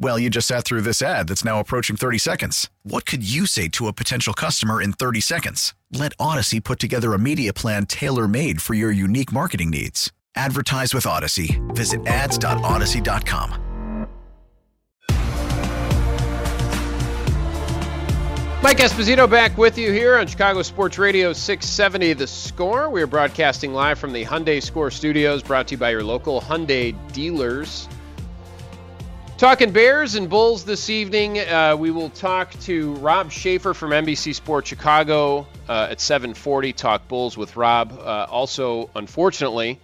Well, you just sat through this ad that's now approaching 30 seconds. What could you say to a potential customer in 30 seconds? Let Audacy put together a media plan tailor made for your unique marketing needs. Advertise with Audacy. Visit ads.audacy.com. Mike Esposito back with you here on Chicago Sports Radio 670 The Score. We are broadcasting live from the Hyundai Score Studios, brought to you by your local Hyundai dealers. Talking Bears and Bulls this evening. Uh, we will talk to Rob Schaefer from NBC Sports Chicago uh, at 7:40. Talk Bulls with Rob. Uh, also, unfortunately,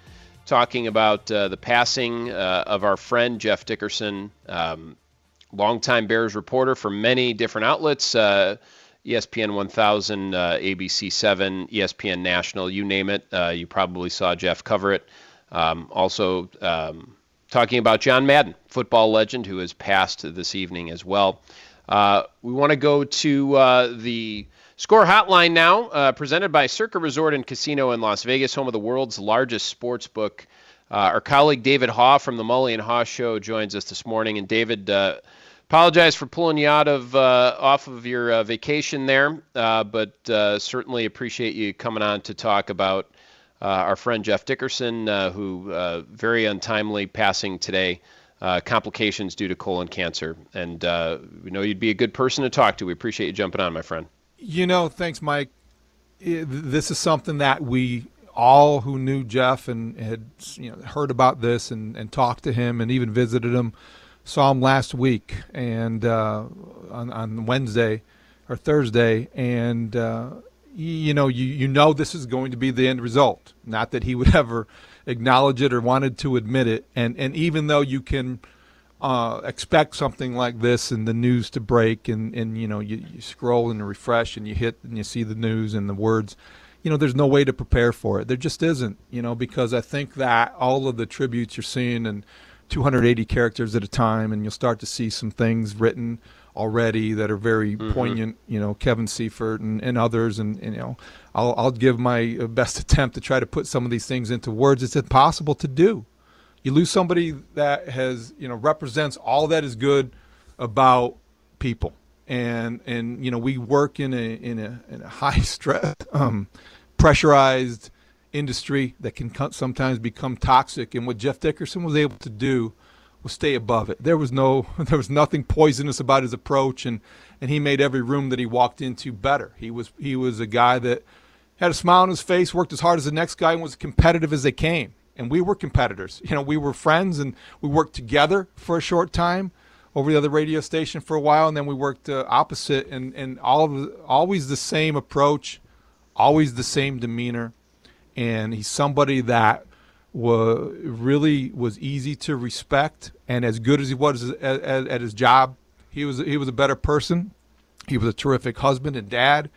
talking about uh, the passing uh, of our friend Jeff Dickerson, um, longtime Bears reporter for many different outlets. Uh, ESPN 1000, ABC 7, ESPN National, you name it. you probably saw Jeff cover it. Um, also, um, talking about John Madden, football legend who has passed this evening as well. Uh, we want to go to uh, the score hotline now, uh, presented by Circa Resort and Casino in Las Vegas, home of the world's largest sports book. Uh, our colleague David Haugh from the Mully and Haugh Show joins us this morning. And David, uh, apologize for pulling you out of uh, off of your vacation there, but certainly appreciate you coming on to talk about our friend Jeff Dickerson, uh, who uh, very untimely passing today, complications due to colon cancer. And we know you'd be a good person to talk to. We appreciate you jumping on, my friend. You know, thanks, Mike. This is something that we all who knew Jeff and had you know heard about this and, and talked to him and even visited him saw him last week and uh, on, on Wednesday or Thursday and uh, you know, you, you know this is going to be the end result. Not that he would ever acknowledge it or wanted to admit it. And and even though you can uh, expect something like this and the news to break and, and you know you, you scroll and refresh and you hit and you see the news and the words, you know, there's no way to prepare for it. There just isn't, you know, because I think that all of the tributes you're seeing and 280 characters at a time, and you'll start to see some things written already that are very mm-hmm. poignant. You know, Kevin Seifert and, and others, and, and, you know, I'll I'll give my best attempt to try to put some of these things into words. It's impossible to do. You lose somebody that has you know represents all that is good about people, and and you know we work in a in a in a high stress, um, pressurized industry that can sometimes become toxic. And what Jeff Dickerson was able to do was stay above it. There was no, there was nothing poisonous about his approach, and and he made every room that he walked into better. He was he was a guy that had a smile on his face, worked as hard as the next guy, and was competitive as they came. And we were competitors. You know, we were friends, and we worked together for a short time over the other radio station for a while, and then we worked uh, opposite, and and all of, always the same approach, always the same demeanor, and he's somebody that was really was easy to respect, and as good as he was at, at, at, his job, he was he was a better person. He was a terrific husband and dad,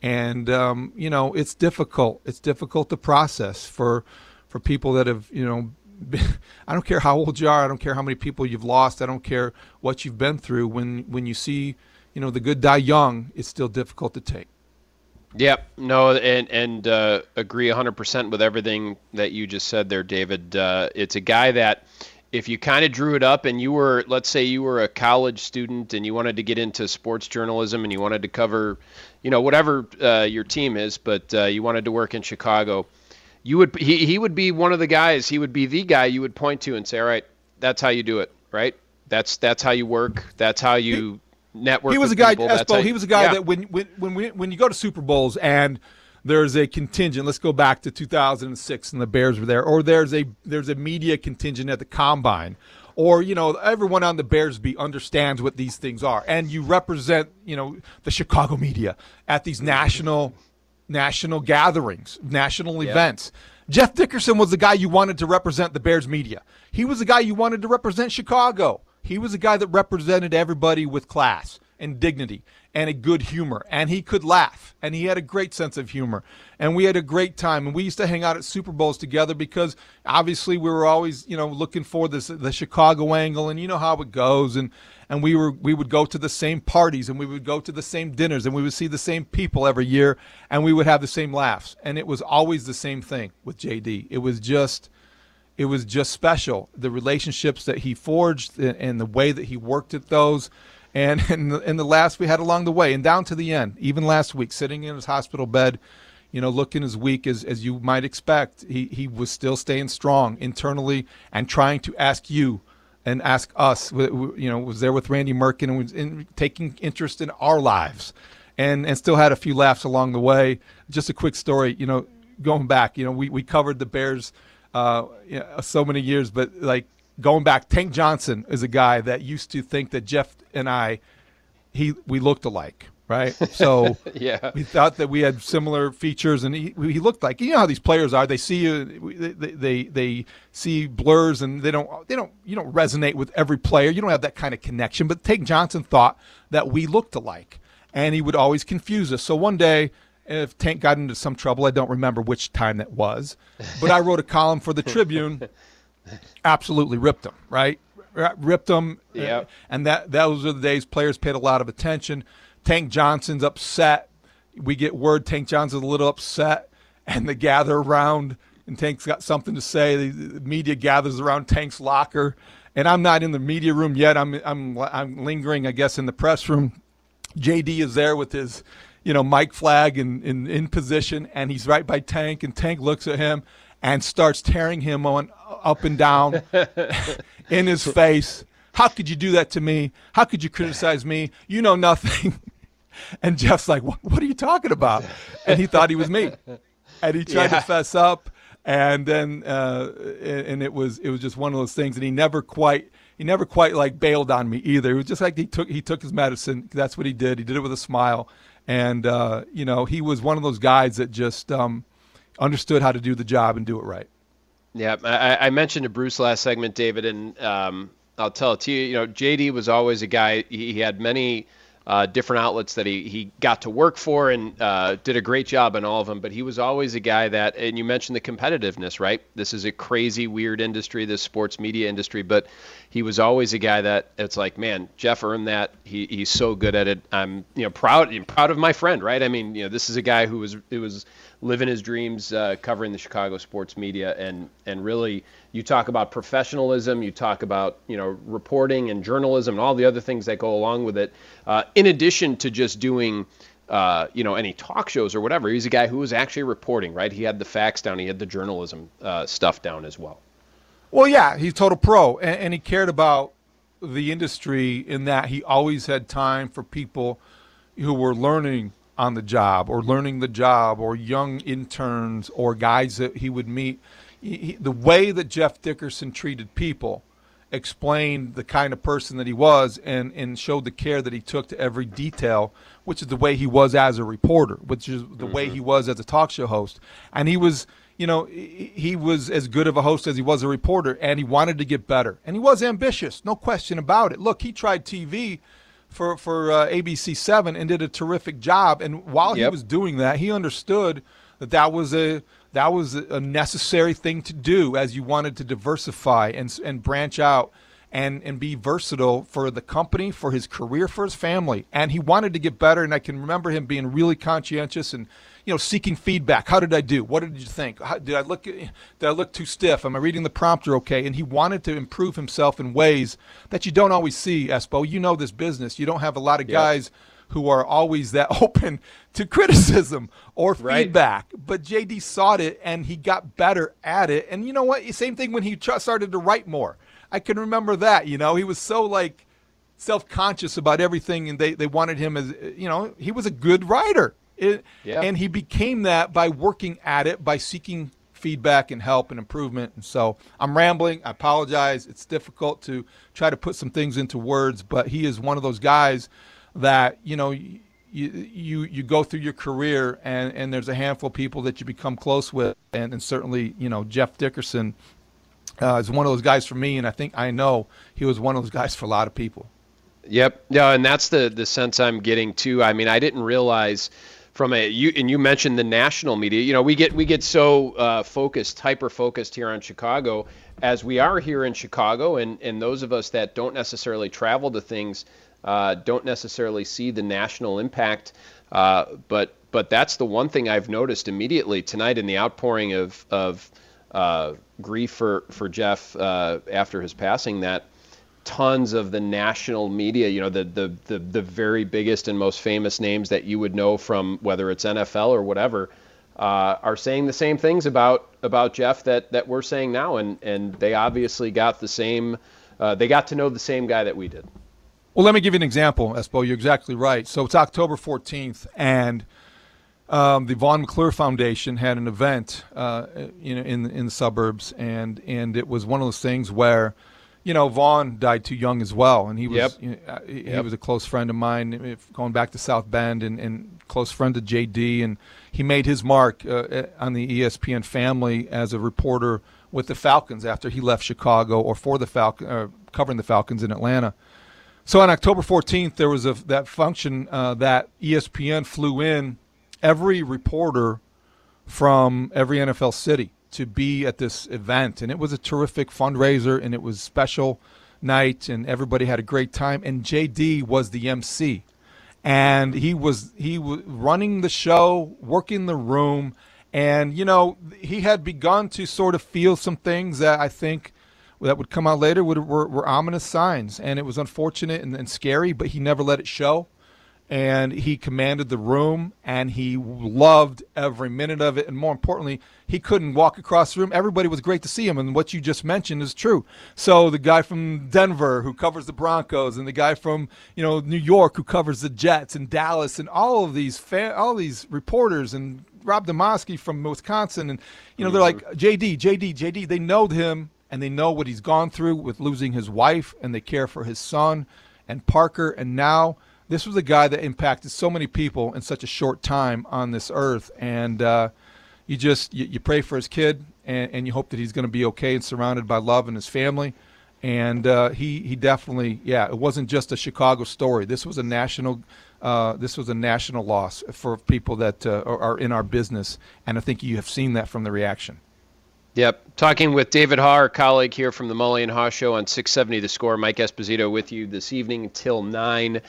and um, you know it's difficult. It's difficult to process for for people that have you know. I don't care how old you are. I don't care how many people you've lost. I don't care what you've been through. When when you see you know the good die young, it's still difficult to take. Yep. No, and and uh, agree 100% with everything that you just said there, David. Uh, it's a guy that if you kind of drew it up and you were, let's say, you were a college student and you wanted to get into sports journalism and you wanted to cover, you know, whatever uh, your team is, but uh, you wanted to work in Chicago, you would he he would be one of the guys. He would be the guy you would point to and say, all right, that's how you do it, right? That's that's how you work. That's how you network. He was a guy, people, Espo, he was a guy yeah. that when when when we, when you go to Super Bowls and there's a contingent. Let's go back to 2006 and the Bears were there, or there's a there's a media contingent at the combine, or you know everyone on the Bears beat understands what these things are, and you represent you know the Chicago media at these national national gatherings, national Yeah. events. Jeff Dickerson was the guy you wanted to represent the Bears media. He was the guy you wanted to represent Chicago. He was a guy that represented everybody with class and dignity and a good humor. And he could laugh. And he had a great sense of humor. And we had a great time. And we used to hang out at Super Bowls together because obviously we were always, you know, looking for this the Chicago angle and you know how it goes. And and we were we would go to the same parties and we would go to the same dinners and we would see the same people every year and we would have the same laughs. And it was always the same thing with JD. It was just it was just special. The relationships that he forged and, the way that he worked at those, and and the, and the laughs we had along the way, and down to the end. Even last week, sitting in his hospital bed, you know, looking as weak as as you might expect, he he was still staying strong internally and trying to ask you. And ask us, you know, was there with Randy Merkin and was in, taking interest in our lives, and and still had a few laughs along the way. Just a quick story, you know, going back, you know, we, we covered the Bears uh, you know, so many years, but like going back, Tank Johnson is a guy that used to think that Jeff and I, he we looked alike, right? So Yeah. we thought that we had similar features, and he, he looked like you know how these players are. They see you, they, they they see blurs, and they don't they don't you don't resonate with every player. You don't have that kind of connection. But Tank Johnson thought that we looked alike, and he would always confuse us. So one day. If Tank got into some trouble, I don't remember which time that was, but I wrote a column for the Tribune absolutely ripped them, right? Ripped them. uh, Yep. And that those are the days players paid a lot of attention. Tank Johnson's upset. We get word Tank Johnson's a little upset, and they gather around, and Tank's got something to say. The, the media gathers around Tank's locker, and I'm not in the media room yet. I'm I'm I'm lingering, I guess, in the press room. JD is there with his, you know, mic flag and in, in position, and he's right by Tank, and Tank looks at him and starts tearing him on up and down in his face. How could you do that to me? How could you criticize me? You know nothing. And Jeff's like, what, what are you talking about? And he thought he was me. And he tried Yeah. to fess up. And then, uh, and and it was, it was just one of those things. And he never quite, he never quite like bailed on me either. It was just like he took, he took his medicine. That's what he did. He did it with a smile. And, uh, you know, he was one of those guys that just, um, understood how to do the job and do it right. Yeah, I, I mentioned to Bruce last segment, David, and um, I'll tell it to you. You know, JD was always a guy. He, he had many uh, different outlets that he, he got to work for and uh, did a great job in all of them. But he was always a guy that, and you mentioned the competitiveness, right? This is a crazy, weird industry, this sports media industry. But he was always a guy that it's like, man, Jeff earned that. He, he's so good at it. I'm, you know, proud, proud of my friend, right? I mean, you know, this is a guy who was, it was living his dreams, uh, covering the Chicago sports media, and and really, you talk about professionalism, you talk about you know reporting and journalism and all the other things that go along with it. Uh, in addition to just doing. Uh, you know, any talk shows or whatever. He's a guy who was actually reporting, right? He had the facts down. He had the journalism uh, stuff down as well. Well, yeah, he's total pro, and, and he cared about the industry in that he always had time for people who were learning on the job or learning the job or young interns or guys that he would meet. He, he- the way that Jeff Dickerson treated people explained the kind of person that he was and, and showed the care that he took to every detail, which is the way he was as a reporter, which is the way he mm-hmm. was as a talk show host. And he was, you know, he was as good of a host as he was a reporter, and he wanted to get better. And he was ambitious, no question about it. Look, he tried TV for, for uh, ABC 7 and did a terrific job. And while he was doing that, he understood that that was a that was a necessary thing to do as you wanted to diversify and and branch out and and be versatile for the company, for his career, for his family. And he wanted to get better. And I can remember him being really conscientious and you know seeking feedback. How did I do? What did you think? How, did I look did I look too stiff? Am I reading the prompter okay? And he wanted to improve himself in ways that you don't always see. Espo, you know this business. You don't have a lot of guys who are always that open to criticism or Right. feedback. But JD sought it and he got better at it. And you know what? Same thing when he tr- started to write more. I can remember that. You know, he was so like self-conscious about everything, and they they wanted him as you know he was a good writer. It, Yeah. And he became that by working at it, by seeking feedback and help and improvement. And so I'm rambling. I apologize. It's difficult to try to put some things into words, but he is one of those guys that you know you you you go through your career and and there's a handful of people that you become close with, and, and certainly you know Jeff Dickerson uh, is one of those guys for me, and I think I know he was one of those guys for a lot of people. Yep. Yeah, and that's the the sense I'm getting too. I mean, I didn't realize from a you and you mentioned the national media. You know, we get we get so uh, focused, hyper focused here on Chicago as we are here in Chicago, and and those of us that don't necessarily travel to things uh, don't necessarily see the national impact. Uh, but but that's the one thing I've noticed immediately tonight in the outpouring of of uh, grief for for Jeff uh, after his passing that tons of the national media, you know, the, the, the, the, very biggest and most famous names that you would know from whether it's NFL or whatever, uh, are saying the same things about about Jeff that, that we're saying now, and, and they obviously got the same, uh, they got to know the same guy that we did. Well, let me give you an example, Espo. You're exactly right. So it's October 14th, and um, the Vaughn McClure Foundation had an event, uh, in, in in the suburbs, and and it was one of those things where you know, Vaughn died too young as well, and he was yep. you know, uh, he yep. was a close friend of mine, going back to South Bend, and, and close friend to JD, and he made his mark uh, on the ESPN family as a reporter with the Falcons after he left Chicago or for the Falcon, uh, covering the Falcons in Atlanta. So on October 14th, there was a that function uh, that ESPN flew in every reporter from every NFL city to be at this event, and it was a terrific fundraiser, and it was special night, and everybody had a great time. And JD was the MC, and he was he was running the show, working the room, and you know he had begun to sort of feel some things that I think that would come out later would, were, were ominous signs, and it was unfortunate and, and scary, but he never let it show and he commanded the room and he loved every minute of it. And more importantly he couldn't walk across the room. Everybody was great to see him and what you just mentioned is true. So the guy from denver who covers the broncos and the guy from you know new york who covers the jets and dallas and all of these fa- all these reporters and rob demovsky from wisconsin and you know they're like jd jd jd they know him and they know what he's gone through with losing his wife and they care for his son and parker and now this was a guy that impacted so many people in such a short time on this earth, and uh, you just you, you, pray for his kid, and, and you hope that he's going to be okay and surrounded by love and his family. And uh, he he definitely yeah, it wasn't just a Chicago story. This was a national. Uh, this was a national loss for people that uh, are, in our business, and I think you have seen that from the reaction. Yep. Talking with David Haugh, our colleague here from the Mully and Haugh Show on 670 The Score. Mike Esposito with you this evening until 9.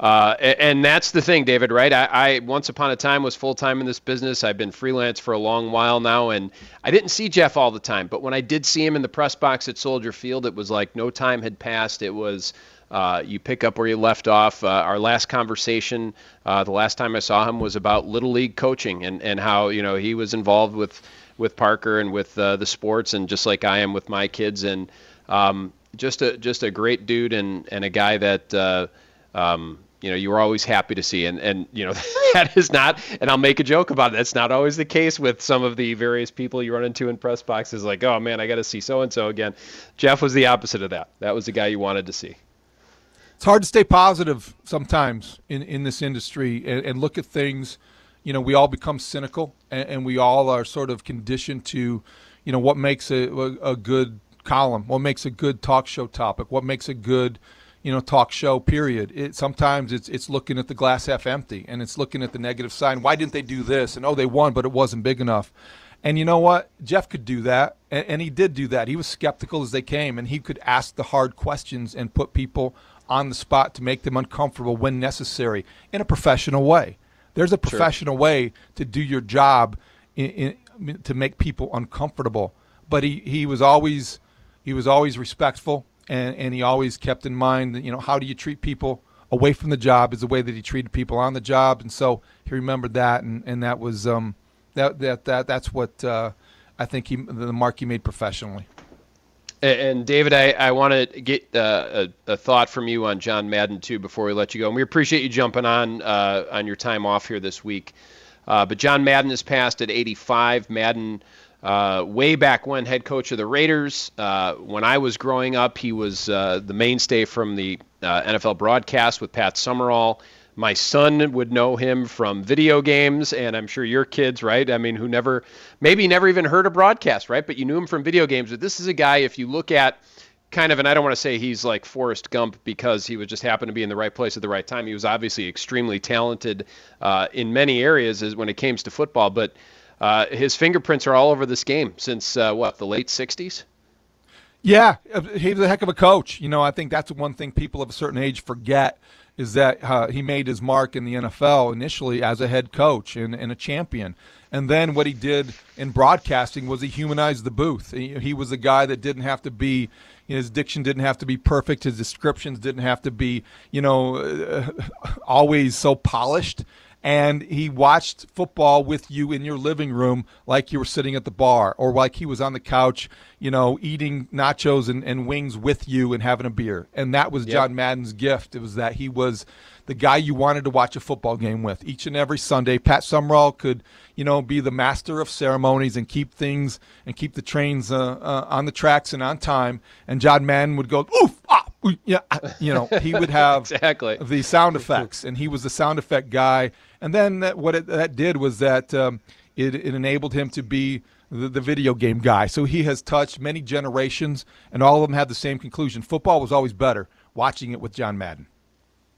Uh, and that's the thing, David, right? I, I once upon a time was full time in this business. I've been freelance for a long while now, and I didn't see Jeff all the time. But when I did see him in the press box at Soldier Field, it was like no time had passed. It was uh, you pick up where you left off. Uh, our last conversation, uh, the last time I saw him, was about little league coaching and, and how you know he was involved with with Parker and with uh, the sports, and just like I am with my kids, and um, just a just a great dude and and a guy that. Um, you know you were always happy to see and and you know that is not and I'll make a joke about it that's not always the case with some of the various people you run into in press boxes like oh man I got to see so and so again. Jeff was the opposite of that. That was the guy you wanted to see. It's hard to stay positive sometimes in in this industry and, and look at things you know we all become cynical and, and, we all are sort of conditioned to you know what makes a, a good column what makes a good talk show topic what makes a good you know talk show period. It sometimes it's it's looking at the glass half empty and it's looking at the negative side why didn't they do this? And oh they won but it wasn't big enough. And you know what? Jeff could do that and, and he did do that. He was skeptical as they came and he could ask the hard questions and put people on the spot to make them uncomfortable when necessary in a professional way. There's a professional sure. way to do your job in, in, to make people uncomfortable. But he, he was always he was always respectful and, and he always kept in mind, you know, how do you treat people away from the job is the way that he treated people on the job, and so he remembered that, and, and that was um, that that that that's what uh, I think he the mark he made professionally. And David, I, I want to get uh, a, a, thought from you on John Madden too before we let you go. And we appreciate you jumping on uh, on your time off here this week. Uh, but John Madden has passed at 85. Madden uh, way back when head coach of the Raiders. Uh, when I was growing up, he was uh, the mainstay from the uh, NFL broadcast with Pat Summerall. My son would know him from video games, and I'm sure your kids, right? I mean, who never, maybe never even heard a broadcast, right? But you knew him from video games. But this is a guy, if you look at kind of, and I don't want to say he's like Forrest Gump because he would just happen to be in the right place at the right time. He was obviously extremely talented uh, in many areas as when it came to football, but uh, his fingerprints are all over this game since uh, what the late '60s. Yeah, he was a heck of a coach. You know, I think that's one thing people of a certain age forget is that uh, he made his mark in the NFL initially as a head coach and, and, a champion. And then what he did in broadcasting was he humanized the booth. He, he was a guy that didn't have to be, his diction didn't have to be perfect. His descriptions didn't have to be, you know, uh, always so polished and he watched football with you in your living room like you were sitting at the bar or like he was on the couch, you know, eating nachos and, and wings with you and having a beer. And that was yep. John Madden's gift. It was that he was the guy you wanted to watch a football game with each and every Sunday. Pat Summerall could, you know, be the master of ceremonies and keep things and keep the trains uh, uh, on the tracks and on time. And John Madden would go, oof, ah, yeah, you know, he would have exactly the sound effects, and he was the sound effect guy. And then that, what it, that did was that um, it, it enabled him to be the, the, video game guy. So he has touched many generations, and all of them had the same conclusion: football was always better watching it with John Madden.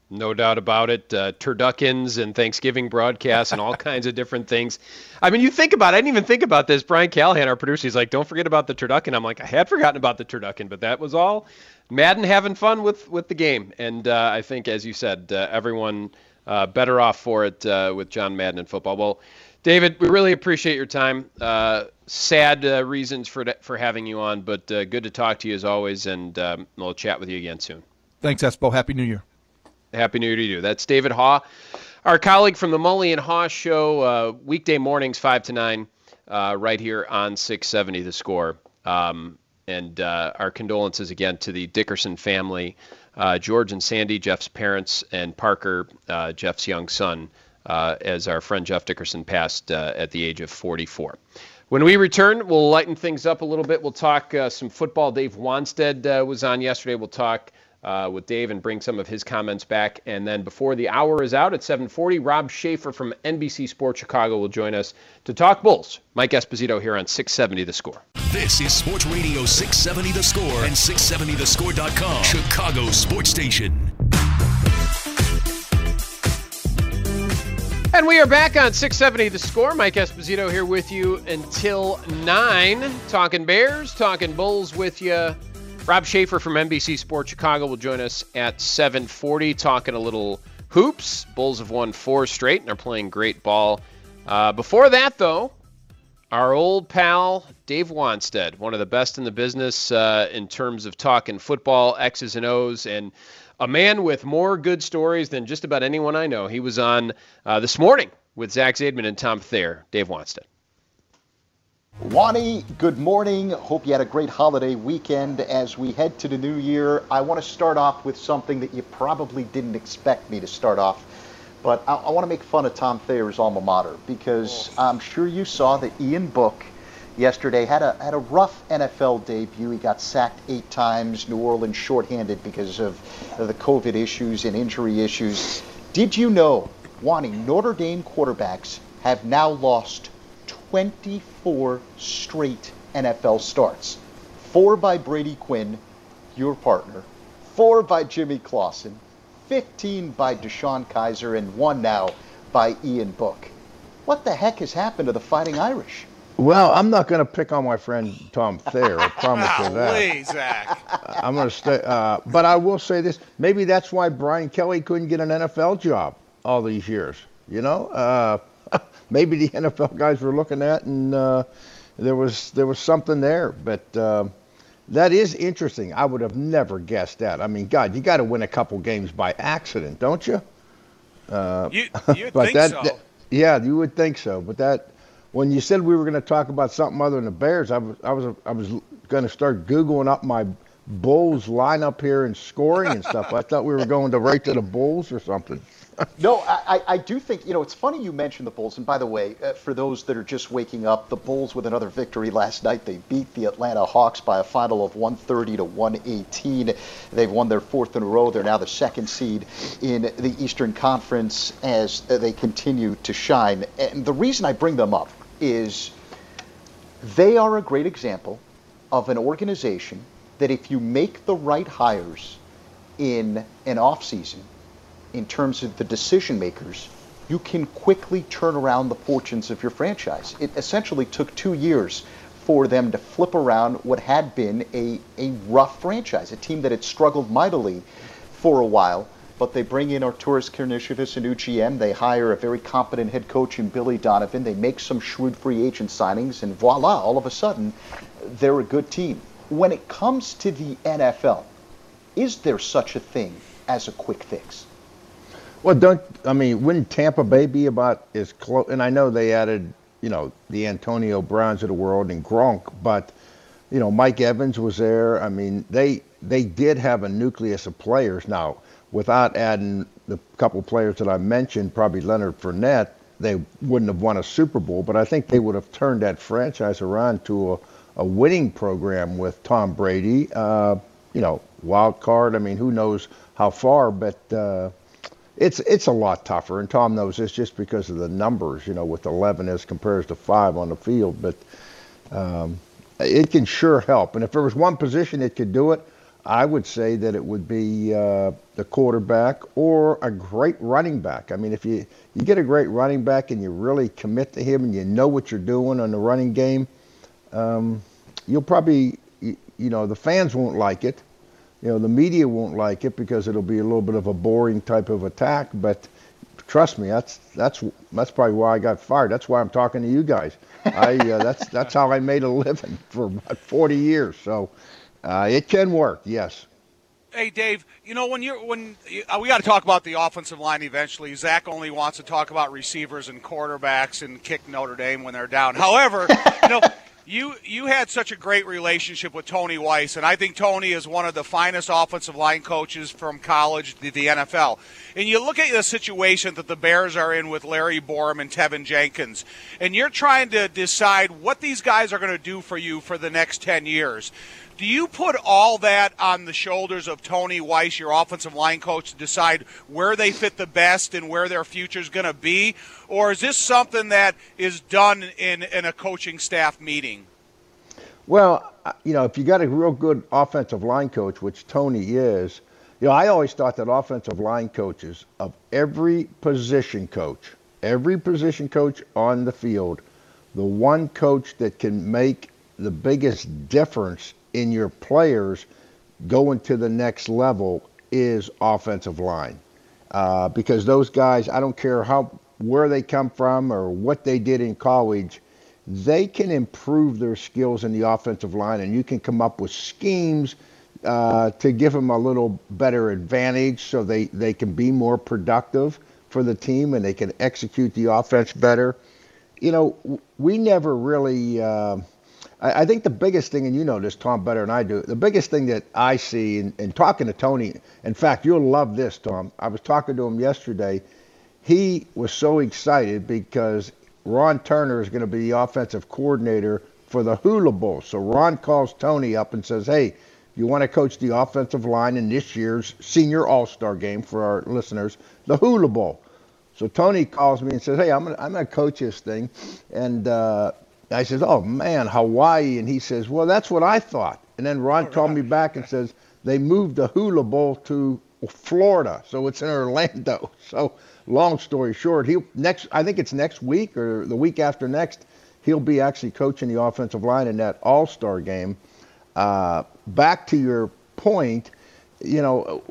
No doubt about it. Uh, turduckens and Thanksgiving broadcasts and all kinds of different things. I mean, you think about it. I didn't even think about this. Brian Callahan, our producer, he's like, don't forget about the turducken. I'm like, I had forgotten about the turducken, but that was all Madden having fun with, with the game. And uh, I think, as you said, uh, everyone uh, better off for it uh, with John Madden and football. Well, David, we really appreciate your time. Uh, sad reasons for, for having you on, but good to talk to you as always. And um, we'll chat with you again soon. Thanks, Espo. Happy New Year. Happy New Year to you. That's David Haugh, our colleague from the Mully and Haugh Show, uh, weekday mornings, 5 to 9, uh, right here on 670 The Score. Um, and uh, our condolences again to the Dickerson family, uh, George and Sandy, Jeff's parents, and Parker, uh, Jeff's young son, uh, as our friend Jeff Dickerson passed at the age of 44. When we return, we'll lighten things up a little bit. We'll talk some football. Dave Wannstedt was on yesterday. We'll talk uh, with Dave and bring some of his comments back. And then before the hour is out at 7:40, Rob Schaefer from NBC Sports Chicago will join us to talk Bulls. Mike Esposito here on 670 The Score. This is Sports Radio 670 The Score and 670thescore.com, Chicago Sports Station. And we are back on 670 The Score. Mike Esposito here with you until 9. Talking Bears, talking Bulls with you Rob Schaefer from NBC Sports Chicago will join us at 7:40, talking a little hoops. Bulls have won four straight and are playing great ball. Uh, before that, though, our old pal Dave Wannstedt, one of the best in the business uh, in terms of talking football, X's and O's, and a man with more good stories than just about anyone I know. He was on uh, this morning with Zach Zaidman and Tom Thayer. Dave Wannstedt. Wani, good morning. Hope you had a great holiday weekend. As we head to the new year, I want to start off with something that you probably didn't expect me to start off. But I, I want to make fun of Tom Thayer's alma mater because I'm sure you saw that Ian Book yesterday had a had a rough NFL debut. He got sacked eight times. New Orleans shorthanded because of, of the COVID issues and injury issues. Did you know, Wani, Notre Dame quarterbacks have now lost 24 straight NFL starts. Four by Brady Quinn, your partner, four by Jimmy Clausen, 15 by DeShone Kizer, and one now by Ian Book. What the heck has happened to the Fighting Irish? Well, I'm not going to pick on my friend Tom Thayer. I promise you that. Please, Zach. I'm going to stay. Uh, but I will say this: maybe that's why Brian Kelly couldn't get an NFL job all these years. You know, uh, maybe the NFL guys were looking at, and uh, there was there was something there. But uh, that is interesting. I would have never guessed that. I mean, God, you got to win a couple games by accident, don't you? Uh, you you think that, so? That, yeah, you would think so. But that when you said we were going to talk about something other than the Bears, I was I was I was going to start googling up my Bulls lineup here and scoring and stuff. I thought we were going to right to the Bulls or something. no, I, I do think, you know, it's funny you mentioned the Bulls. And by the way, uh, for those that are just waking up, the Bulls with another victory last night. They beat the Atlanta Hawks by a final of 130 to 118. They've won their fourth in a row. They're now the second seed in the Eastern Conference as they continue to shine. And the reason I bring them up is they are a great example of an organization that if you make the right hires in an offseason, in terms of the decision makers, you can quickly turn around the fortunes of your franchise. It essentially took two years for them to flip around what had been a, a rough franchise, a team that had struggled mightily for a while. But they bring in Arturas Karnisovas, a new GM. They hire a very competent head coach in Billy Donovan. They make some shrewd free agent signings, and voila, all of a sudden, they're a good team. When it comes to the NFL, is there such a thing as a quick fix? Well, don't I mean? Wouldn't Tampa Bay be about as close? And I know they added, you know, the Antonio Browns of the world and Gronk, but you know, Mike Evans was there. I mean, they they did have a nucleus of players. Now, without adding the couple players that I mentioned, probably Leonard Fournette, they wouldn't have won a Super Bowl. But I think they would have turned that franchise around to a, a winning program with Tom Brady. Uh, you know, wild card. I mean, who knows how far, but. Uh, it's it's a lot tougher, and Tom knows this just because of the numbers, you know, with 11 as compared to five on the field. But um, it can sure help. And if there was one position that could do it, I would say that it would be uh, the quarterback or a great running back. I mean, if you you get a great running back and you really commit to him and you know what you're doing on the running game, um, you'll probably you, you know the fans won't like it you know, the media won't like it because it'll be a little bit of a boring type of attack. But trust me, that's that's that's probably why I got fired. That's why I'm talking to you guys. I uh, that's that's how I made a living for about 40 years. So uh, it can work. Yes. Hey Dave, you know when you're when uh, we got to talk about the offensive line eventually. Zach only wants to talk about receivers and quarterbacks and kick Notre Dame when they're down. However, you know you you had such a great relationship with Tony Wise, and I think Tony is one of the finest offensive line coaches from college to the NFL. And you look at the situation that the Bears are in with Larry Borom and Teven Jenkins, and you're trying to decide what these guys are going to do for you for the next ten years. Do you put all that on the shoulders of Tony Wise, your offensive line coach, to decide where they fit the best and where their future is going to be? Or is this something that is done in, in a coaching staff meeting? Well, you know, if you got a real good offensive line coach, which Tony is, you know, I always thought that offensive line coaches of every position coach, every position coach on the field, the one coach that can make the biggest difference in your players going to the next level is offensive line. Uh, because those guys, I don't care how where they come from or what they did in college, they can improve their skills in the offensive line, and you can come up with schemes uh, to give them a little better advantage so they, they can be more productive for the team and they can execute the offense better. You know, we never really. Uh, I, I think the biggest thing, and you know this, Tom, better than I do, the biggest thing that I see in, in talking to Tony, in fact, you'll love this, Tom. I was talking to him yesterday. He was so excited because Ron Turner is going to be the offensive coordinator for the Hula Bowl. So Ron calls Tony up and says, Hey, you want to coach the offensive line in this year's senior all star game for our listeners, the Hula Bowl. So Tony calls me and says, Hey, I'm going to, coach this thing. And uh, I says, "Oh man, Hawaii," and he says, "Well, that's what I thought." And then Ron called me back and says they moved the Hula Bowl to Florida, so it's in Orlando. So, long story short, he next I think it's next week or the week after next, he'll be actually coaching the offensive line in that All Star game. Uh, back to your point, you know,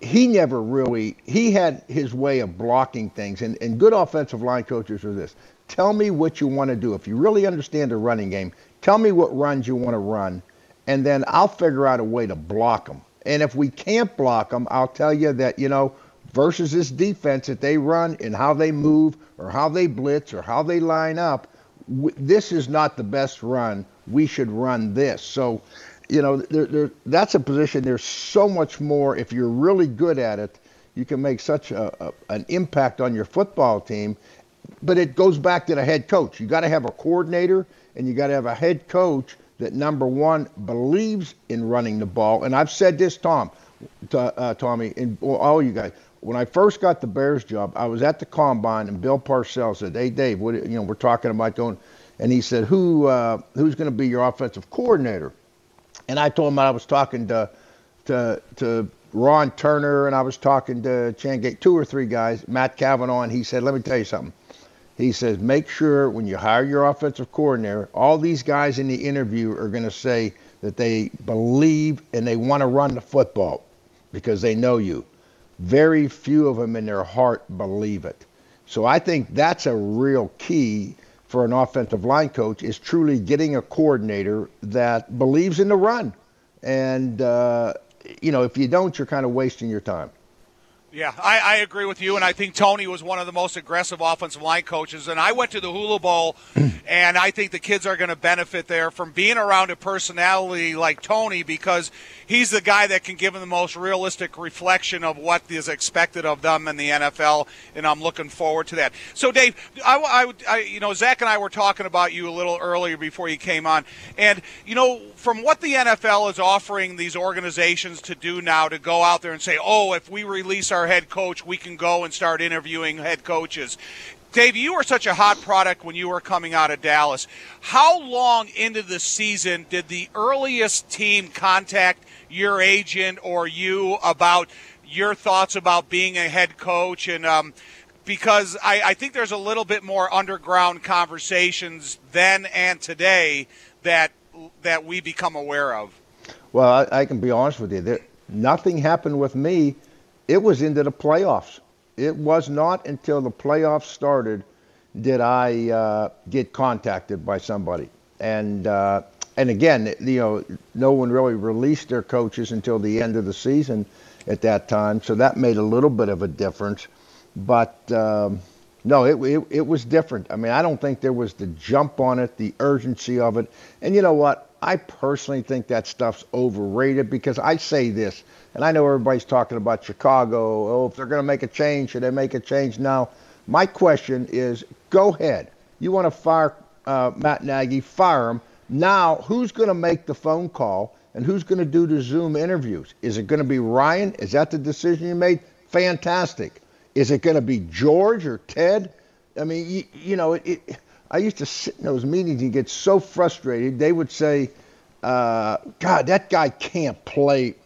he never really he had his way of blocking things, and, and good offensive line coaches are this: Tell me what you want to do. If you really understand the running game, tell me what runs you want to run, and then I'll figure out a way to block them. And if we can't block them, I'll tell you that, you know, versus this defense that they run and how they move or how they blitz or how they line up, this is not the best run. We should run this. So you know, there, there, that's a position. There's so much more. If you're really good at it, you can make such a, a, an impact on your football team. But it goes back to the head coach. You got to have a coordinator, and you got to have a head coach that number one believes in running the ball. And I've said this, Tom, to, uh, Tommy, and all you guys. When I first got the Bears job, I was at the combine, and Bill Parcells said, "Hey, Dave, what you know? We're talking about going." And he said, "Who uh, who's going to be your offensive coordinator?" And I told him I was talking to to to Ron Turner, and I was talking to Chan Gailey, two or three guys, Matt Cavanaugh, and he said, "Let me tell you something." He says, make sure when you hire your offensive coordinator, all these guys in the interview are going to say that they believe and they want to run the football because they know you. Very few of them in their heart believe it. So I think that's a real key for an offensive line coach is truly getting a coordinator that believes in the run. And, uh, you know, if you don't, you're kind of wasting your time. Yeah, I, I, agree with you, and I think Tony was one of the most aggressive offensive line coaches. And I went to the Hula Bowl, and I think the kids are going to benefit there from being around a personality like Tony because he's the guy that can give them the most realistic reflection of what is expected of them in the NFL. And I'm looking forward to that. So, Dave, I, I, I you know, Zach and I were talking about you a little earlier before you came on, and you know, from what the NFL is offering these organizations to do now to go out there and say, oh, if we release our our head coach, we can go and start interviewing head coaches. Dave, you were such a hot product when you were coming out of Dallas. How long into the season did the earliest team contact your agent or you about your thoughts about being a head coach? And um, because I, I think there's a little bit more underground conversations then and today that that we become aware of. Well, I, I can be honest with you. There, nothing happened with me it was into the playoffs. It was not until the playoffs started did I uh, get contacted by somebody. And uh, and again, you know, no one really released their coaches until the end of the season at that time, so that made a little bit of a difference. But um, no, it, it it was different. I mean, I don't think there was the jump on it, the urgency of it. And you know what? I personally think that stuff's overrated because I say this, and I know everybody's talking about Chicago. Oh, if they're going to make a change, should they make a change now? My question is go ahead. You want to fire uh, Matt Nagy, fire him. Now, who's going to make the phone call and who's going to do the Zoom interviews? Is it going to be Ryan? Is that the decision you made? Fantastic. Is it going to be George or Ted? I mean, you, you know, it, it I used to sit in those meetings and get so frustrated. They would say, uh, God, that guy can't play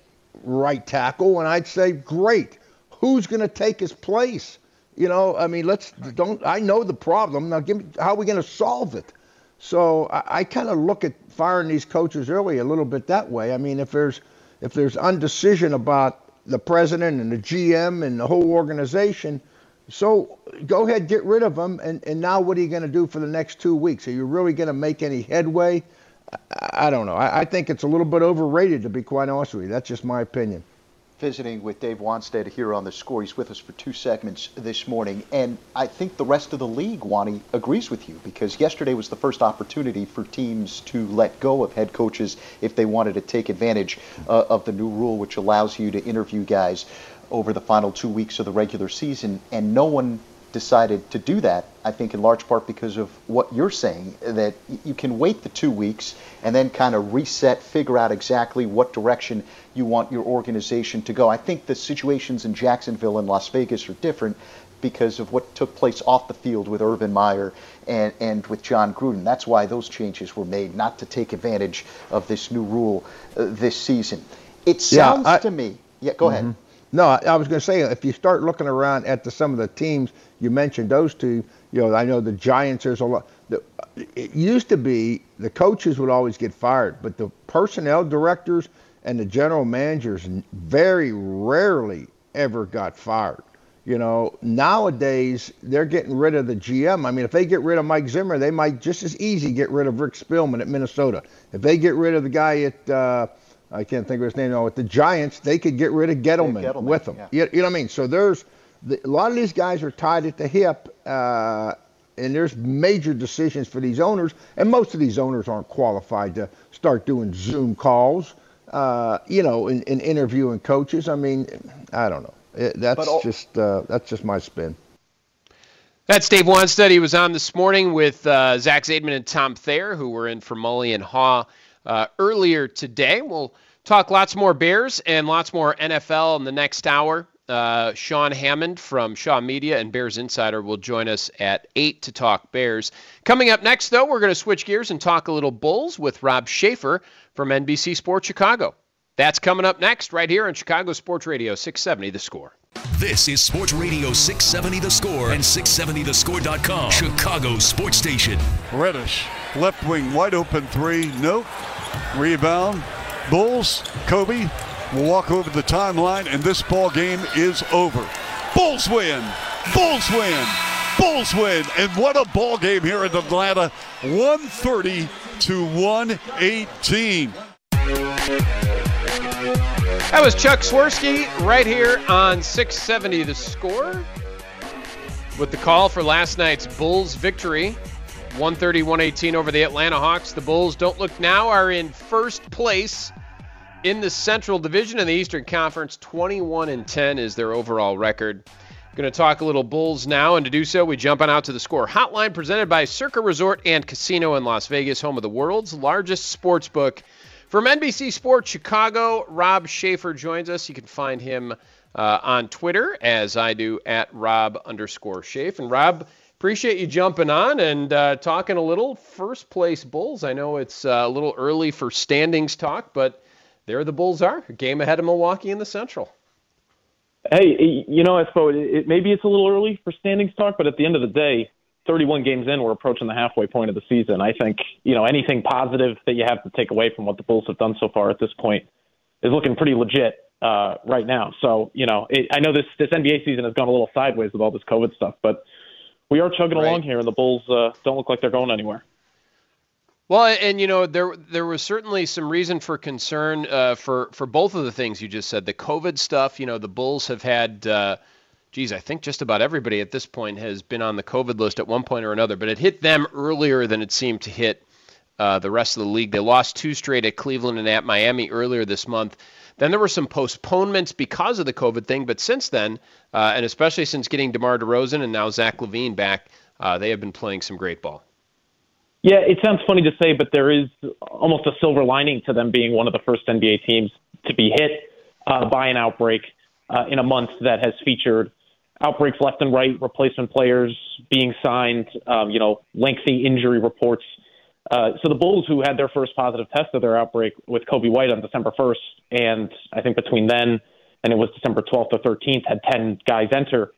right tackle. And I'd say, great. Who's going to take his place? You know, I mean, let's don't. I know the problem. Now, give me how are we going to solve it? So I, I kind of look at firing these coaches early a little bit that way. I mean, if there's if there's undecision about the president and the GM and the whole organization, so go ahead, get rid of them. And, and now what are you going to do for the next two weeks? Are you really going to make any headway? I, I don't know. I, I, think it's a little bit overrated, to be quite honest with you. That's just my opinion. Visiting with Dave Wannstedt here on the score. He's with us for two segments this morning. And I think the rest of the league, Wani, agrees with you because yesterday was the first opportunity for teams to let go of head coaches if they wanted to take advantage uh, of the new rule, which allows you to interview guys over the final two weeks of the regular season, and no one decided to do that. I think in large part because of what you're saying that you can wait the two weeks and then kind of reset, figure out exactly what direction you want your organization to go. I think the situations in Jacksonville and Las Vegas are different because of what took place off the field with Urban Meyer and, and with Jon Gruden. That's why those changes were made, not to take advantage of this new rule uh, this season. It sounds yeah, I, to me. Yeah, go mm-hmm. ahead. No, I, I was going to say if you start looking around at the, some of the teams you mentioned, those two. You know, I know the Giants. There's a lot. The, it used to be the coaches would always get fired, but the personnel directors and the general managers very rarely ever got fired. You know, nowadays they're getting rid of the GM. I mean, if they get rid of Mike Zimmer, they might just as easy get rid of Rick Spielman at Minnesota. If they get rid of the guy at uh, I can't think of his name now. With the Giants, they could get rid of Gettleman, Gettleman with them. Yeah. You, you, know what I mean? So there's the, a lot of these guys are tied at the hip, uh, And there's major decisions for these owners, and most of these owners aren't qualified to start doing Zoom calls, uh, you know, and, and, interviewing coaches. I mean, I don't know. It, that's all- just uh, that's just my spin. That's Dave Wannstedt. He was on this morning with uh, Zach Zaidman and Tom Thayer, who were in for Mully and Haugh uh, earlier today. We'll talk lots more Bears and lots more NFL in the next hour. Uh, Sean Hammond from Shaw Media and Bears Insider will join us at 8 to talk Bears. Coming up next, though, we're going to switch gears and talk a little Bulls with Rob Schaefer from NBC Sports Chicago. That's coming up next, right here on Chicago Sports Radio 670 The Score. This is Sports Radio 670 The Score and 670thescore.com. Chicago Sports Station. Reddish, left wing, wide open three. Nope. Rebound. Bulls. Coby will walk over the timeline, and this ball game is over. Bulls win. Bulls win. Bulls win. And what a ball game here in Atlanta. 130 to 118. That was Chuck Swirsky right here on 670 The Score with the call for last night's Bulls victory. 130 118 over the Atlanta Hawks. The Bulls don't look now are in first place in the Central Division in the Eastern Conference. 21 and 10 is their overall record. Going to talk a little Bulls now, and to do so, we jump on out to the score hotline presented by Circa Resort and Casino in Las Vegas, home of the world's largest sports book. From NBC Sports Chicago, Rob Schaefer joins us. You can find him uh, on Twitter, as I do, at Rob underscore Schaefer. And Rob, appreciate you jumping on and uh, talking a little first place Bulls. I know it's uh, a little early for standings talk, but there the Bulls are, a game ahead of Milwaukee in the Central. Hey, you know, I suppose it, maybe it's a little early for standings talk, but at the end of the day, 31 games in, we're approaching the halfway point of the season. I think, you know, anything positive that you have to take away from what the Bulls have done so far at this point is looking pretty legit uh, right now. So, you know, it, I know this, this NBA season has gone a little sideways with all this COVID stuff, but we are chugging right. along here, and the Bulls uh, don't look like they're going anywhere. Well, and you know there there was certainly some reason for concern uh, for for both of the things you just said. The COVID stuff, you know, the Bulls have had uh, geez, I think just about everybody at this point has been on the COVID list at one point or another, but it hit them earlier than it seemed to hit uh, the rest of the league. They lost two straight at Cleveland and at Miami earlier this month. Then there were some postponements because of the COVID thing, but since then, uh, and especially since getting DeMar DeRozan and now Zach LaVine back, uh, they have been playing some great ball. Yeah, it sounds funny to say, but there is almost a silver lining to them being one of the first NBA teams to be hit uh, by an outbreak uh, in a month that has featured outbreaks left and right, replacement players being signed, um, you know, lengthy injury reports. Uh, so the Bulls, who had their first positive test of their outbreak with Coby White on December 1st, and I think between then and it was December 12th or 13th, had 10 guys enter.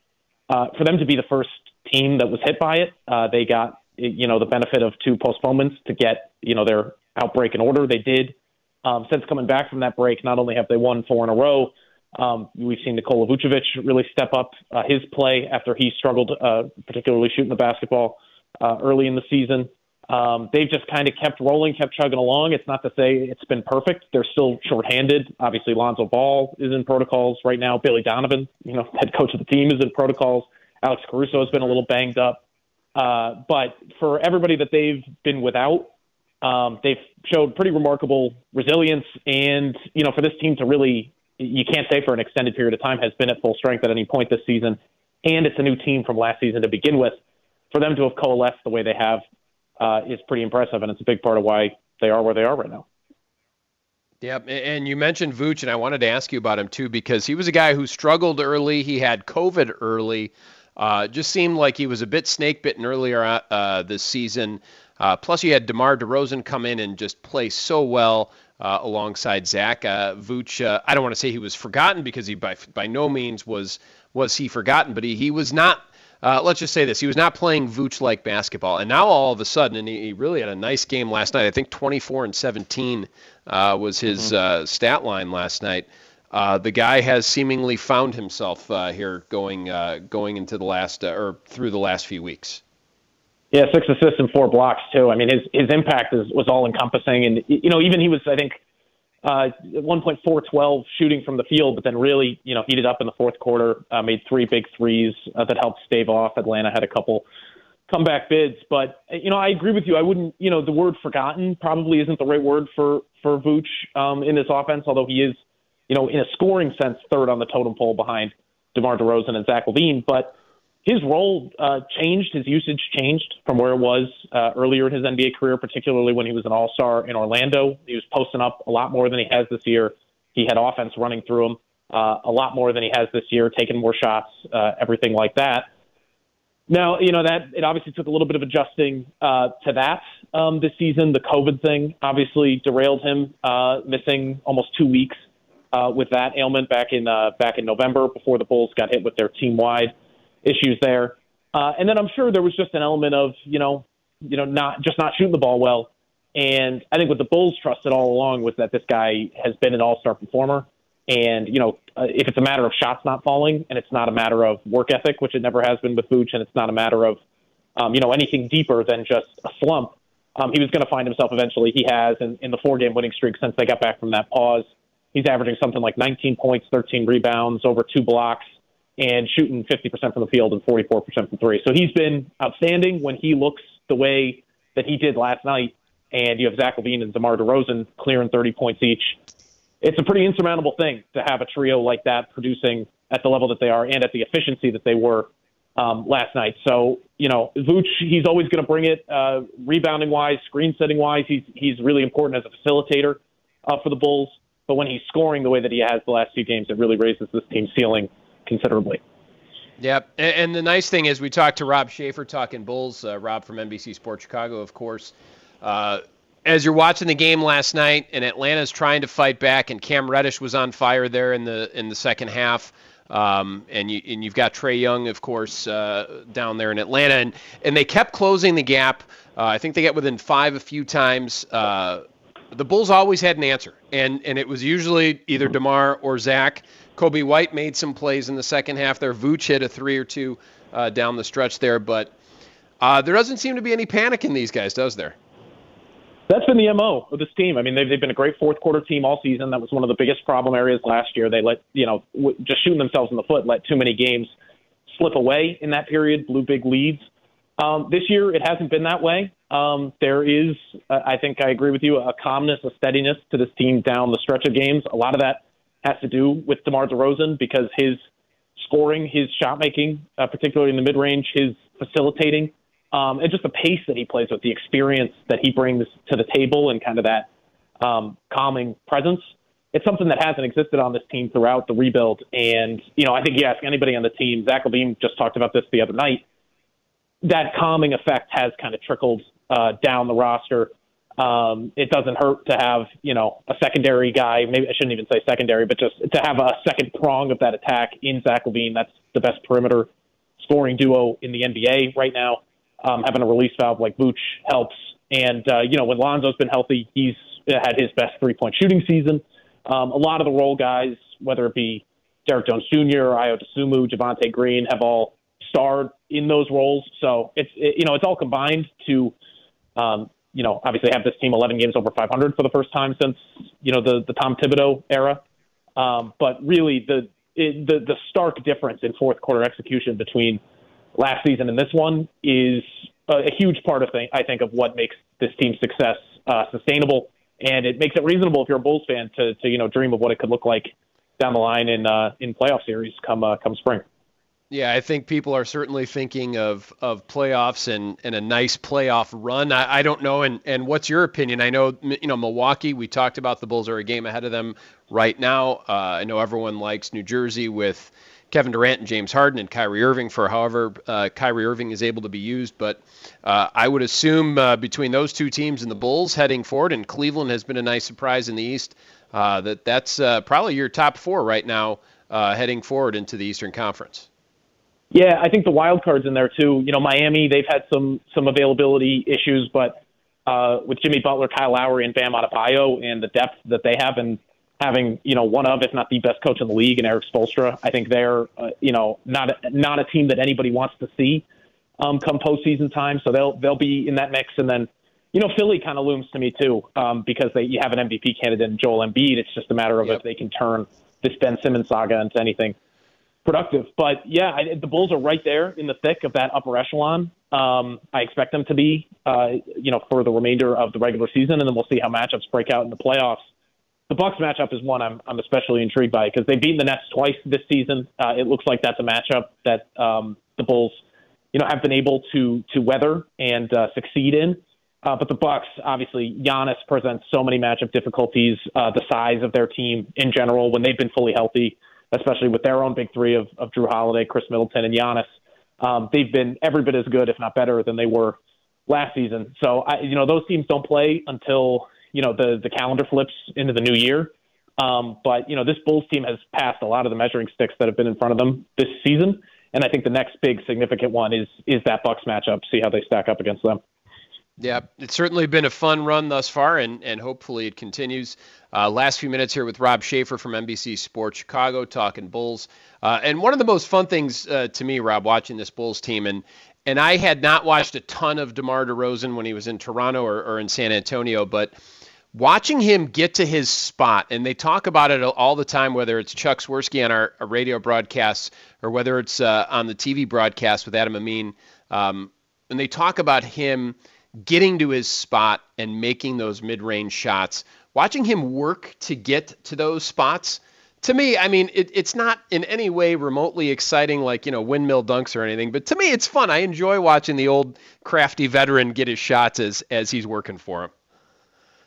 Uh, for them to be the first team that was hit by it, uh, they got you know the benefit of two postponements to get you know their outbreak in order. They did. Um, since coming back from that break, not only have they won four in a row, um, we've seen Nikola Vucevic really step up uh, his play after he struggled, uh, particularly shooting the basketball uh, early in the season. Um, they've just kind of kept rolling, kept chugging along. It's not to say it's been perfect. They're still shorthanded. Obviously, Lonzo Ball is in protocols right now. Billy Donovan, you know, head coach of the team, is in protocols. Alex Caruso has been a little banged up. Uh, but for everybody that they've been without, um, they've showed pretty remarkable resilience. And, you know, for this team to really you can't say for an extended period of time has been at full strength at any point this season. And it's a new team from last season to begin with. For them to have coalesced the way they have uh, is pretty impressive, and it's a big part of why they are where they are right now. Yep, and you mentioned Vooch, and I wanted to ask you about him too because he was a guy who struggled early. He had COVID early. Uh, just seemed like he was a bit snake bitten earlier uh, this season. Uh, plus, you had DeMar DeRozan come in and just play so well uh, alongside Zach. Uh, Vooch, uh, I don't want to say he was forgotten because he by by no means was was he forgotten, but he, he was not. Uh, let's just say this: he was not playing Vooch like basketball, and now all of a sudden, and he, he really had a nice game last night. I think 24 and 17 uh, was his mm-hmm. Uh, stat line last night. the guy has seemingly found himself here going going into the last or through the last few weeks. Yeah, six assists and four blocks too. I mean, his his impact is, was all encompassing, and you know, even he was, I think, uh, at one point four twelve shooting from the field, but then really, you know, heated up in the fourth quarter, uh, made three big threes uh, that helped stave off. Atlanta had a couple comeback bids. But you know, I agree with you. I wouldn't, you know, the word forgotten probably isn't the right word for for Vooch um, in this offense. Although he is, you know, in a scoring sense, third on the totem pole behind DeMar DeRozan and Zach LaVine. But his role uh, changed, his usage changed from where it was uh, earlier in his NBA career, particularly when he was an All Star in Orlando. He was posting up a lot more than he has this year. He had offense running through him uh, a lot more than he has this year, taking more shots, uh, everything like that. Now, you know that it obviously took a little bit of adjusting uh, to that um, this season. The COVID thing obviously derailed him, uh, missing almost two weeks uh, with that ailment back in uh, back in November before the Bulls got hit with their team wide issues there. Uh, and then I'm sure there was just an element of you know you know not just not shooting the ball well. And I think what the Bulls trusted all along was that this guy has been an All Star performer. And, you know, uh, if it's a matter of shots not falling and it's not a matter of work ethic, which it never has been with Vooch, and it's not a matter of, um, you know, anything deeper than just a slump, um, he was going to find himself eventually. He has in, in the four game winning streak since they got back from that pause. He's averaging something like 19 points, 13 rebounds, over two blocks, and shooting 50% from the field and 44% from three. So he's been outstanding when he looks the way that he did last night. And you have Zach LaVine and DeMar DeRozan clearing 30 points each it's a pretty insurmountable thing to have a trio like that producing at the level that they are and at the efficiency that they were um, last night. So, you know, Vooch, he's always going to bring it uh, rebounding wise, screen setting wise. He's, he's really important as a facilitator uh, for the Bulls. But when he's scoring the way that he has the last few games, it really raises this team's ceiling considerably. Yep. And the nice thing is, we talked to Rob Schaefer talking Bulls, uh, Rob from NBC Sports Chicago, of course. Uh, as you're watching the game last night, and Atlanta's trying to fight back, and Cam Reddish was on fire there in the in the second half. Um, and you and you've got Trae Young, of course, uh, down there in Atlanta, and and they kept closing the gap. Uh, I think they got within five a few times. Uh, the Bulls always had an answer, and and it was usually either Demar or Zach. Coby White made some plays in the second half there. Vooch hit a three or two uh, down the stretch there, but uh, there doesn't seem to be any panic in these guys, does there? That's been the mo of this team. I mean, they've, they've been a great fourth quarter team all season. That was one of the biggest problem areas last year. They let you know w- just shooting themselves in the foot, let too many games slip away in that period, blew big leads. Um, this year, it hasn't been that way. Um, there is, uh, I think, I agree with you, a calmness, a steadiness to this team down the stretch of games. A lot of that has to do with DeMar DeRozan because his scoring, his shot making, uh, particularly in the mid range, his facilitating um, and just the pace that he plays with, the experience that he brings to the table, and kind of that um, calming presence. It's something that hasn't existed on this team throughout the rebuild. And you know, I think you ask anybody on the team, Zach LaVine just talked about this the other night. That calming effect has kind of trickled uh, down the roster. Um, it doesn't hurt to have, you know, a secondary guy. Maybe I shouldn't even say secondary, but just to have a second prong of that attack in Zach LaVine. That's the best perimeter scoring duo in the NBA right now um, having a release valve like Vooch helps. And, uh, you know, when Lonzo's been healthy, he's had his best three point shooting season. Um, a lot of the role guys, whether it be Derrick Jones Jr., Ayo Dosunmu, Javonte Green, have all starred in those roles. So it's, it, you know, it's all combined to, um, you know, obviously have this team 11 games over 500 for the first time since, you know, the, the Tom Thibodeau era. Um, but really the, it, the, the stark difference in fourth quarter execution between last season and this one is a, a huge part of thing, I think of what makes this team's success uh, sustainable, and it makes it reasonable if you're a Bulls fan to to you know dream of what it could look like down the line in uh, in playoff series come uh, come spring. Yeah, I think people are certainly thinking of, of playoffs and, and a nice playoff run. I, I don't know, and, and what's your opinion? I know you know Milwaukee. We talked about the Bulls are a game ahead of them right now. Uh, I know everyone likes New Jersey with Kevin Durant and James Harden and Kyrie Irving for however uh, Kyrie Irving is able to be used. But uh, I would assume uh, between those two teams and the Bulls heading forward, and Cleveland has been a nice surprise in the East, uh, that that's uh, probably your top four right now uh, heading forward into the Eastern Conference. Yeah, I think the wild cards in there too. You know, Miami they've had some some availability issues, but with Jimmy Butler, Kyle Lowry, and Bam Adebayo, and the depth that they have, and having you know one of, if not the best coach in the league, and Erik Spoelstra. I think they're uh, you know not a, not a team that anybody wants to see um, come postseason time. So they'll they'll be in that mix, and then you know Philly kind of looms to me too um, because they you have an MVP candidate in Joel Embiid. It's just a matter of yep. if they can turn this Ben Simmons saga into anything productive. But yeah, I, the Bulls are right there in the thick of that upper echelon. Um, I expect them to be, uh, you know, for the remainder of the regular season, and then we'll see how matchups break out in the playoffs. The Bucks matchup is one I'm, I'm especially intrigued by because they've beaten the Nets twice this season. Uh, it looks like that's a matchup that um, the Bulls, you know, have been able to to weather and uh, succeed in. Uh, but the Bucks, obviously, Giannis presents so many matchup difficulties. Uh, the size of their team in general, when they've been fully healthy, especially with their own big three of, of Jrue Holiday, Khris Middleton, and Giannis, um, they've been every bit as good, if not better, than they were last season. So, I, you know, those teams don't play until you know the the calendar flips into the new year. Um, but you know, this Bulls team has passed a lot of the measuring sticks that have been in front of them this season, and I think the next big significant one is is that Bucks matchup. See how they stack up against them. Yeah, it's certainly been a fun run thus far, and, and hopefully it continues. Uh, last few minutes here with Rob Schaefer from NBC Sports Chicago talking Bulls. Uh, and one of the most fun things uh, to me, Rob, watching this Bulls team, and and I had not watched a ton of DeMar DeRozan when he was in Toronto or, or in San Antonio, but watching him get to his spot, and they talk about it all the time, whether it's Chuck Swirsky on our, our radio broadcasts or whether it's uh, on the TV broadcast with Adam Amin, um, and they talk about him – getting to his spot and making those mid-range shots. Watching him work to get to those spots, to me, I mean, it, it's not in any way remotely exciting like, you know, windmill dunks or anything, but to me, it's fun. I enjoy watching the old crafty veteran get his shots as, as he's working for him.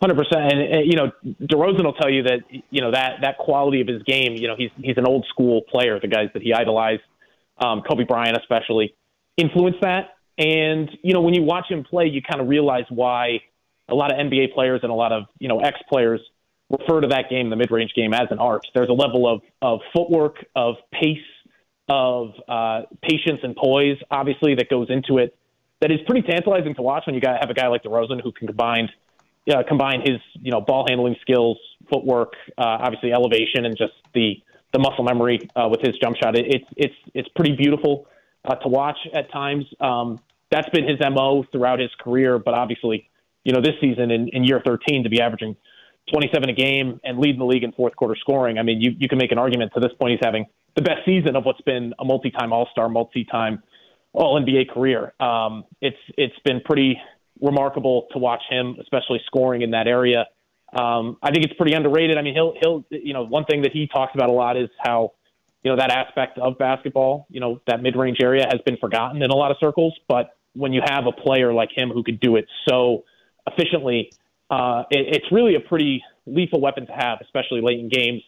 Hundred percent, and you know, DeRozan will tell you that you know that that quality of his game. You know, he's he's an old school player. The guys that he idolized, um, Kobe Bryant especially, influenced that. And, you know, when you watch him play, you kind of realize why a lot of NBA players and a lot of, you know, ex players refer to that game, the mid range game, as an art. There's a level of, of footwork, of pace, of uh, patience and poise, obviously, that goes into it that is pretty tantalizing to watch when you got, have a guy like DeRozan who can combine, uh, combine his, you know, ball handling skills, footwork, uh, obviously elevation, and just the, the muscle memory uh, with his jump shot. It, it's, it's, it's pretty beautiful uh, to watch at times. Um, that's been his mo throughout his career. But obviously, you know, this season in, in year 13 to be averaging 27 a game and leading the league in fourth quarter scoring. I mean, you you can make an argument to this point he's having the best season of what's been a multi-time All-Star, multi-time All NBA career. Um, it's it's been pretty remarkable to watch him, especially scoring in that area. Um, I think it's pretty underrated. I mean, he'll he'll you know one thing that he talks about a lot is how you know that aspect of basketball, you know that mid-range area has been forgotten in a lot of circles, but when you have a player like him who could do it so efficiently, uh, it, it's really a pretty lethal weapon to have, especially late in games,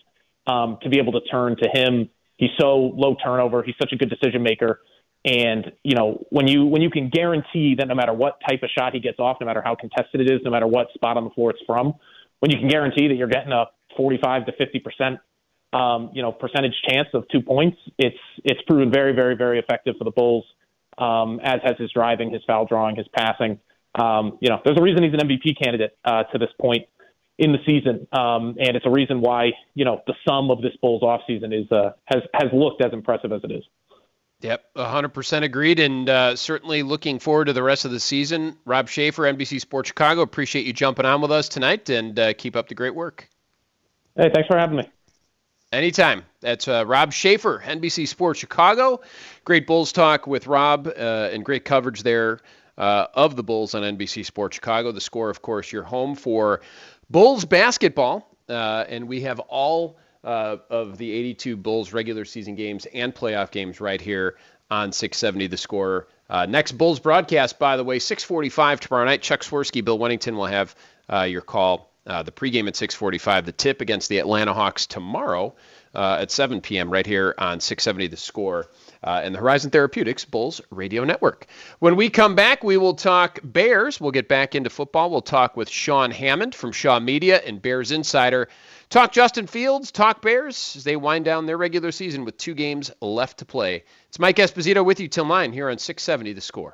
um, to be able to turn to him. He's so low turnover. He's such a good decision maker. And you know when you when you can guarantee that no matter what type of shot he gets off, no matter how contested it is, no matter what spot on the floor it's from, when you can guarantee that you're getting a 45 to 50 percent, um, you know, percentage chance of two points, it's it's proven very very very effective for the Bulls um, as has his driving, his foul drawing, his passing. Um, you know, there's a reason he's an MVP candidate uh, to this point in the season, um, and it's a reason why you know the sum of this Bulls offseason is uh, has has looked as impressive as it is. Yep, 100% agreed, and uh, certainly looking forward to the rest of the season. Rob Schaefer, NBC Sports Chicago, appreciate you jumping on with us tonight, and uh, keep up the great work. Hey, thanks for having me. Anytime. That's uh, Rob Schaefer, NBC Sports Chicago. Great Bulls talk with Rob uh, and great coverage there uh, of the Bulls on NBC Sports Chicago. The score, of course, your home for Bulls basketball. Uh, and we have all uh, of the 82 Bulls regular season games and playoff games right here on 670 The Score. Uh, next Bulls broadcast, by the way, 645 tomorrow night. Chuck Swirsky, Bill Wennington will have your call uh, the pregame at 6:45. The tip against the Atlanta Hawks tomorrow uh, at 7 p.m. right here on 670 The Score uh, and the Horizon Therapeutics Bulls Radio Network. When we come back, we will talk Bears. We'll get back into football. We'll talk with Sean Hammond from Shaw Media and Bears Insider. Talk Justin Fields, talk Bears as they wind down their regular season with two games left to play. It's Mike Esposito with you till 9 here on 670 The Score.